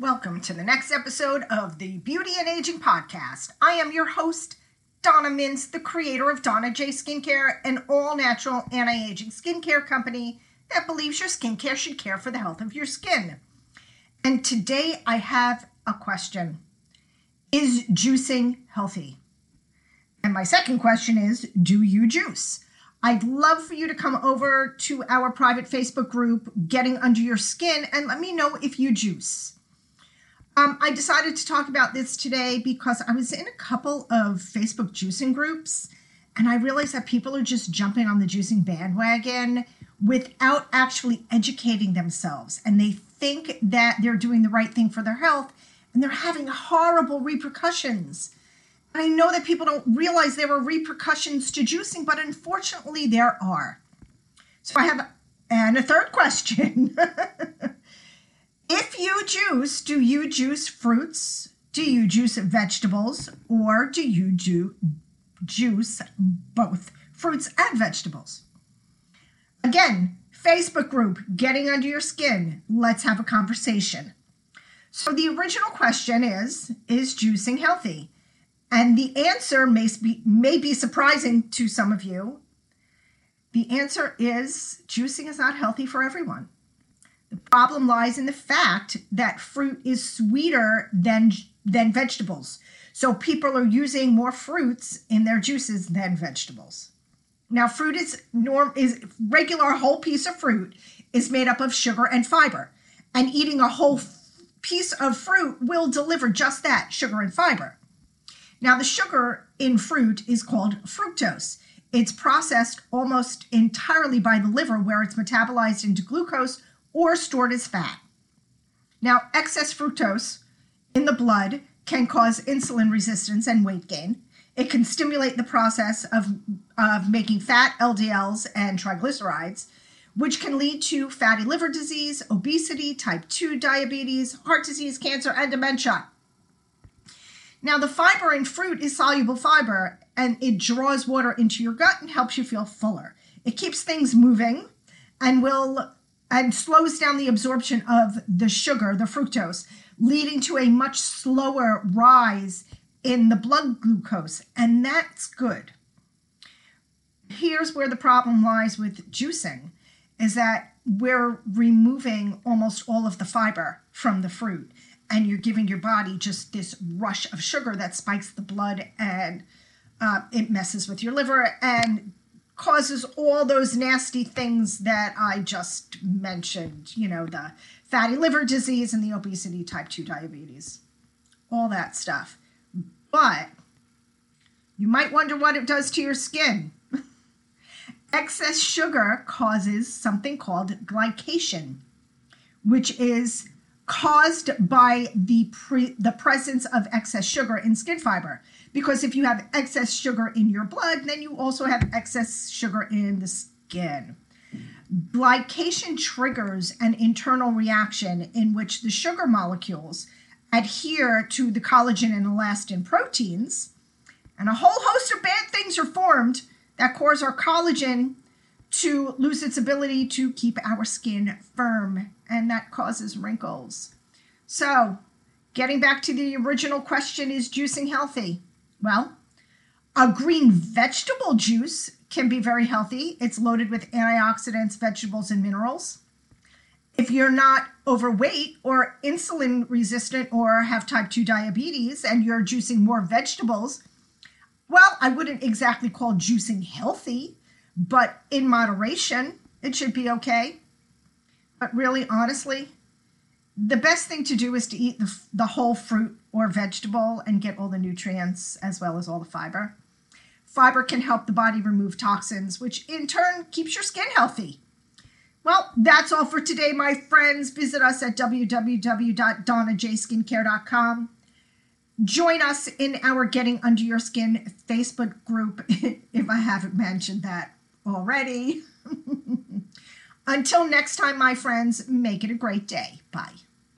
Welcome to the next episode of the Beauty and Aging Podcast. I am your host, Donna Mintz, the creator of Donna J Skincare, an all natural anti aging skincare company that believes your skincare should care for the health of your skin. And today I have a question Is juicing healthy? And my second question is Do you juice? I'd love for you to come over to our private Facebook group, Getting Under Your Skin, and let me know if you juice. Um, I decided to talk about this today because I was in a couple of Facebook juicing groups and I realized that people are just jumping on the juicing bandwagon without actually educating themselves. And they think that they're doing the right thing for their health and they're having horrible repercussions. I know that people don't realize there are repercussions to juicing, but unfortunately there are. So I have and a third question. If you juice, do you juice fruits? Do you juice vegetables? Or do you do juice both fruits and vegetables? Again, Facebook group, Getting Under Your Skin. Let's have a conversation. So, the original question is Is juicing healthy? And the answer may be, may be surprising to some of you. The answer is juicing is not healthy for everyone. The problem lies in the fact that fruit is sweeter than than vegetables. So people are using more fruits in their juices than vegetables. Now fruit is norm is regular whole piece of fruit is made up of sugar and fiber. And eating a whole piece of fruit will deliver just that, sugar and fiber. Now the sugar in fruit is called fructose. It's processed almost entirely by the liver where it's metabolized into glucose or stored as fat. Now, excess fructose in the blood can cause insulin resistance and weight gain. It can stimulate the process of, of making fat, LDLs, and triglycerides, which can lead to fatty liver disease, obesity, type 2 diabetes, heart disease, cancer, and dementia. Now, the fiber in fruit is soluble fiber and it draws water into your gut and helps you feel fuller. It keeps things moving and will and slows down the absorption of the sugar, the fructose, leading to a much slower rise in the blood glucose. And that's good. Here's where the problem lies with juicing is that we're removing almost all of the fiber from the fruit and you're giving your body just this rush of sugar that spikes the blood and uh, it messes with your liver and causes all those nasty things that I just mentioned, you know, the fatty liver disease and the obesity, type 2 diabetes, all that stuff. But you might wonder what it does to your skin. Excess sugar causes something called glycation, which is caused by the pre- the presence of excess sugar in skin fiber because if you have excess sugar in your blood, then you also have excess sugar in the skin. Glycation triggers an internal reaction in which the sugar molecules adhere to the collagen and elastin proteins, and a whole host of bad things are formed that cause our collagen to lose its ability to keep our skin firm, and that causes wrinkles. So, getting back to the original question is juicing healthy? Well, a green vegetable juice can be very healthy. It's loaded with antioxidants, vegetables, and minerals. If you're not overweight or insulin resistant or have type 2 diabetes and you're juicing more vegetables, well, I wouldn't exactly call juicing healthy, but in moderation, it should be okay. But really, honestly, the best thing to do is to eat the, the whole fruit or vegetable and get all the nutrients as well as all the fiber. Fiber can help the body remove toxins, which in turn keeps your skin healthy. Well, that's all for today, my friends. Visit us at www.donnajskincare.com. Join us in our Getting Under Your Skin Facebook group if I haven't mentioned that already. Until next time, my friends, make it a great day. Bye.